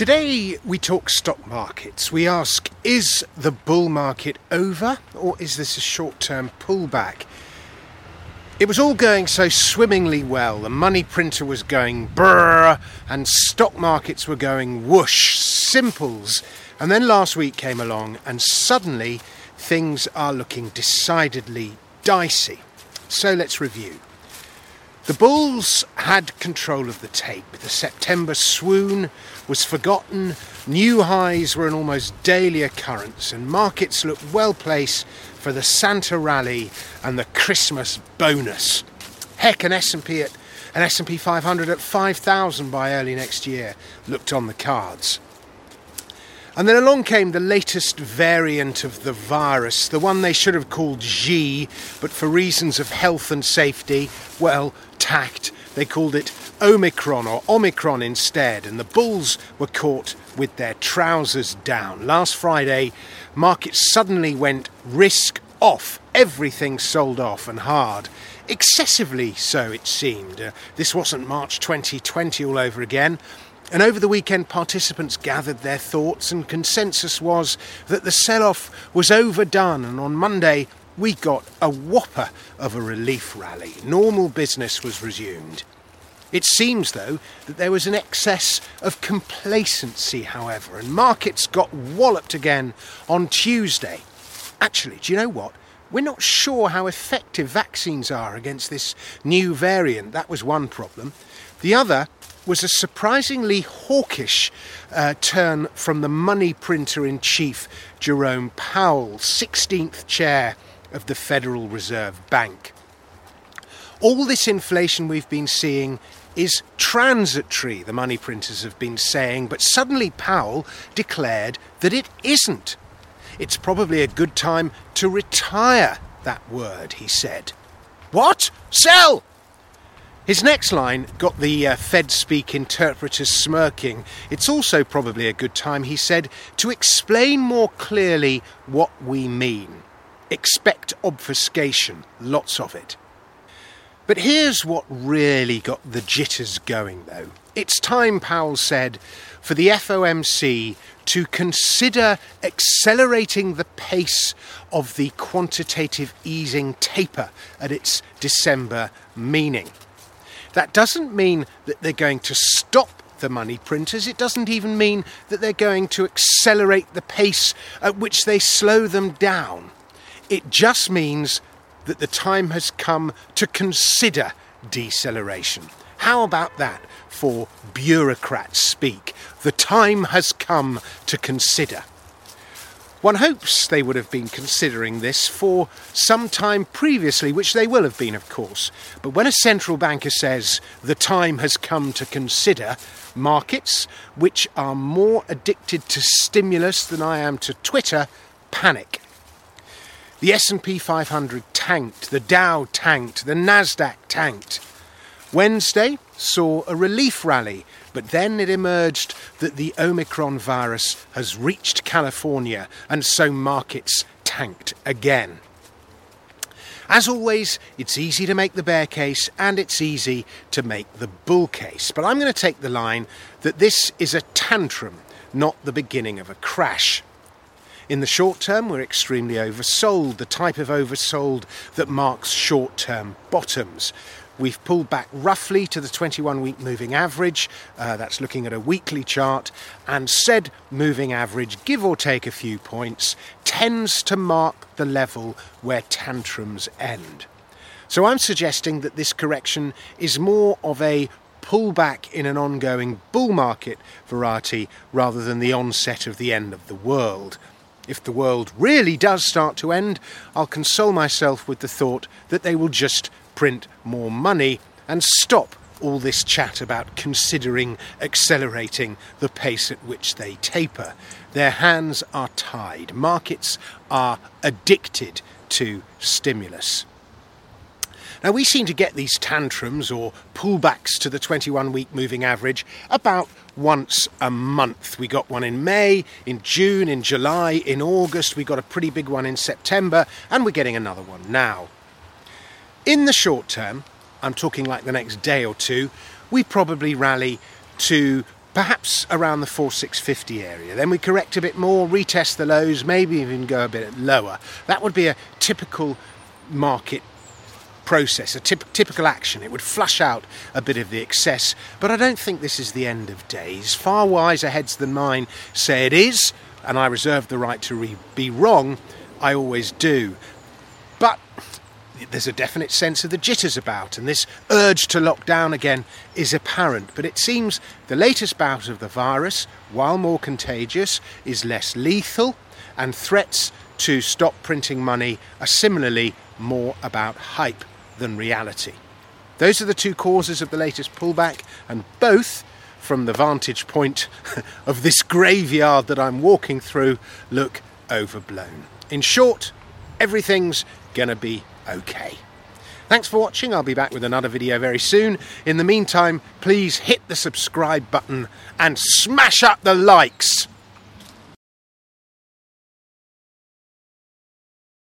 Today we talk stock markets. We ask is the bull market over or is this a short term pullback? It was all going so swimmingly well. The money printer was going brrr and stock markets were going whoosh, simples. And then last week came along and suddenly things are looking decidedly dicey. So let's review. The Bulls had control of the tape. The September swoon was forgotten, new highs were an almost daily occurrence, and markets looked well placed for the Santa rally and the Christmas bonus. Heck, an S&P at an S&P 500 at 5,000 by early next year looked on the cards. And then along came the latest variant of the virus, the one they should have called Xi, but for reasons of health and safety, well, tact, they called it Omicron or Omicron instead, and the bulls were caught with their trousers down. Last Friday, markets suddenly went risk off. Everything sold off and hard. Excessively so, it seemed. Uh, this wasn't March 2020 all over again. And over the weekend, participants gathered their thoughts, and consensus was that the sell off was overdone. And on Monday, we got a whopper of a relief rally. Normal business was resumed. It seems, though, that there was an excess of complacency, however, and markets got walloped again on Tuesday. Actually, do you know what? We're not sure how effective vaccines are against this new variant. That was one problem. The other was a surprisingly hawkish uh, turn from the money printer in chief, Jerome Powell, 16th chair of the Federal Reserve Bank. All this inflation we've been seeing is transitory, the money printers have been saying, but suddenly Powell declared that it isn't. It's probably a good time to retire that word, he said. What? Sell! His next line got the uh, Fed speak interpreters smirking. It's also probably a good time, he said, to explain more clearly what we mean. Expect obfuscation, lots of it. But here's what really got the jitters going, though. It's time, Powell said, for the FOMC to consider accelerating the pace of the quantitative easing taper at its December meeting. That doesn't mean that they're going to stop the money printers. It doesn't even mean that they're going to accelerate the pace at which they slow them down. It just means that the time has come to consider deceleration. How about that for bureaucrats speak? The time has come to consider. One hopes they would have been considering this for some time previously, which they will have been, of course. But when a central banker says the time has come to consider, markets, which are more addicted to stimulus than I am to Twitter, panic. The S&P 500 tanked, the Dow tanked, the Nasdaq tanked. Wednesday saw a relief rally but then it emerged that the Omicron virus has reached California, and so markets tanked again. As always, it's easy to make the bear case and it's easy to make the bull case. But I'm going to take the line that this is a tantrum, not the beginning of a crash. In the short term, we're extremely oversold, the type of oversold that marks short term bottoms. We've pulled back roughly to the 21 week moving average, uh, that's looking at a weekly chart, and said moving average, give or take a few points, tends to mark the level where tantrums end. So I'm suggesting that this correction is more of a pullback in an ongoing bull market variety rather than the onset of the end of the world. If the world really does start to end, I'll console myself with the thought that they will just print more money and stop all this chat about considering accelerating the pace at which they taper. Their hands are tied. Markets are addicted to stimulus. Now, we seem to get these tantrums or pullbacks to the 21 week moving average about once a month. We got one in May, in June, in July, in August. We got a pretty big one in September, and we're getting another one now. In the short term, I'm talking like the next day or two, we probably rally to perhaps around the 4650 area. Then we correct a bit more, retest the lows, maybe even go a bit lower. That would be a typical market process, a typ- typical action. It would flush out a bit of the excess, but I don't think this is the end of days. Far wiser heads than mine say it is, and I reserve the right to re- be wrong. I always do. But there's a definite sense of the jitters about, and this urge to lock down again is apparent. But it seems the latest bout of the virus, while more contagious, is less lethal, and threats to stop printing money are similarly more about hype than reality. Those are the two causes of the latest pullback, and both, from the vantage point of this graveyard that I'm walking through, look overblown. In short, everything's gonna be okay. Thanks for watching. I'll be back with another video very soon. In the meantime, please hit the subscribe button and smash up the likes.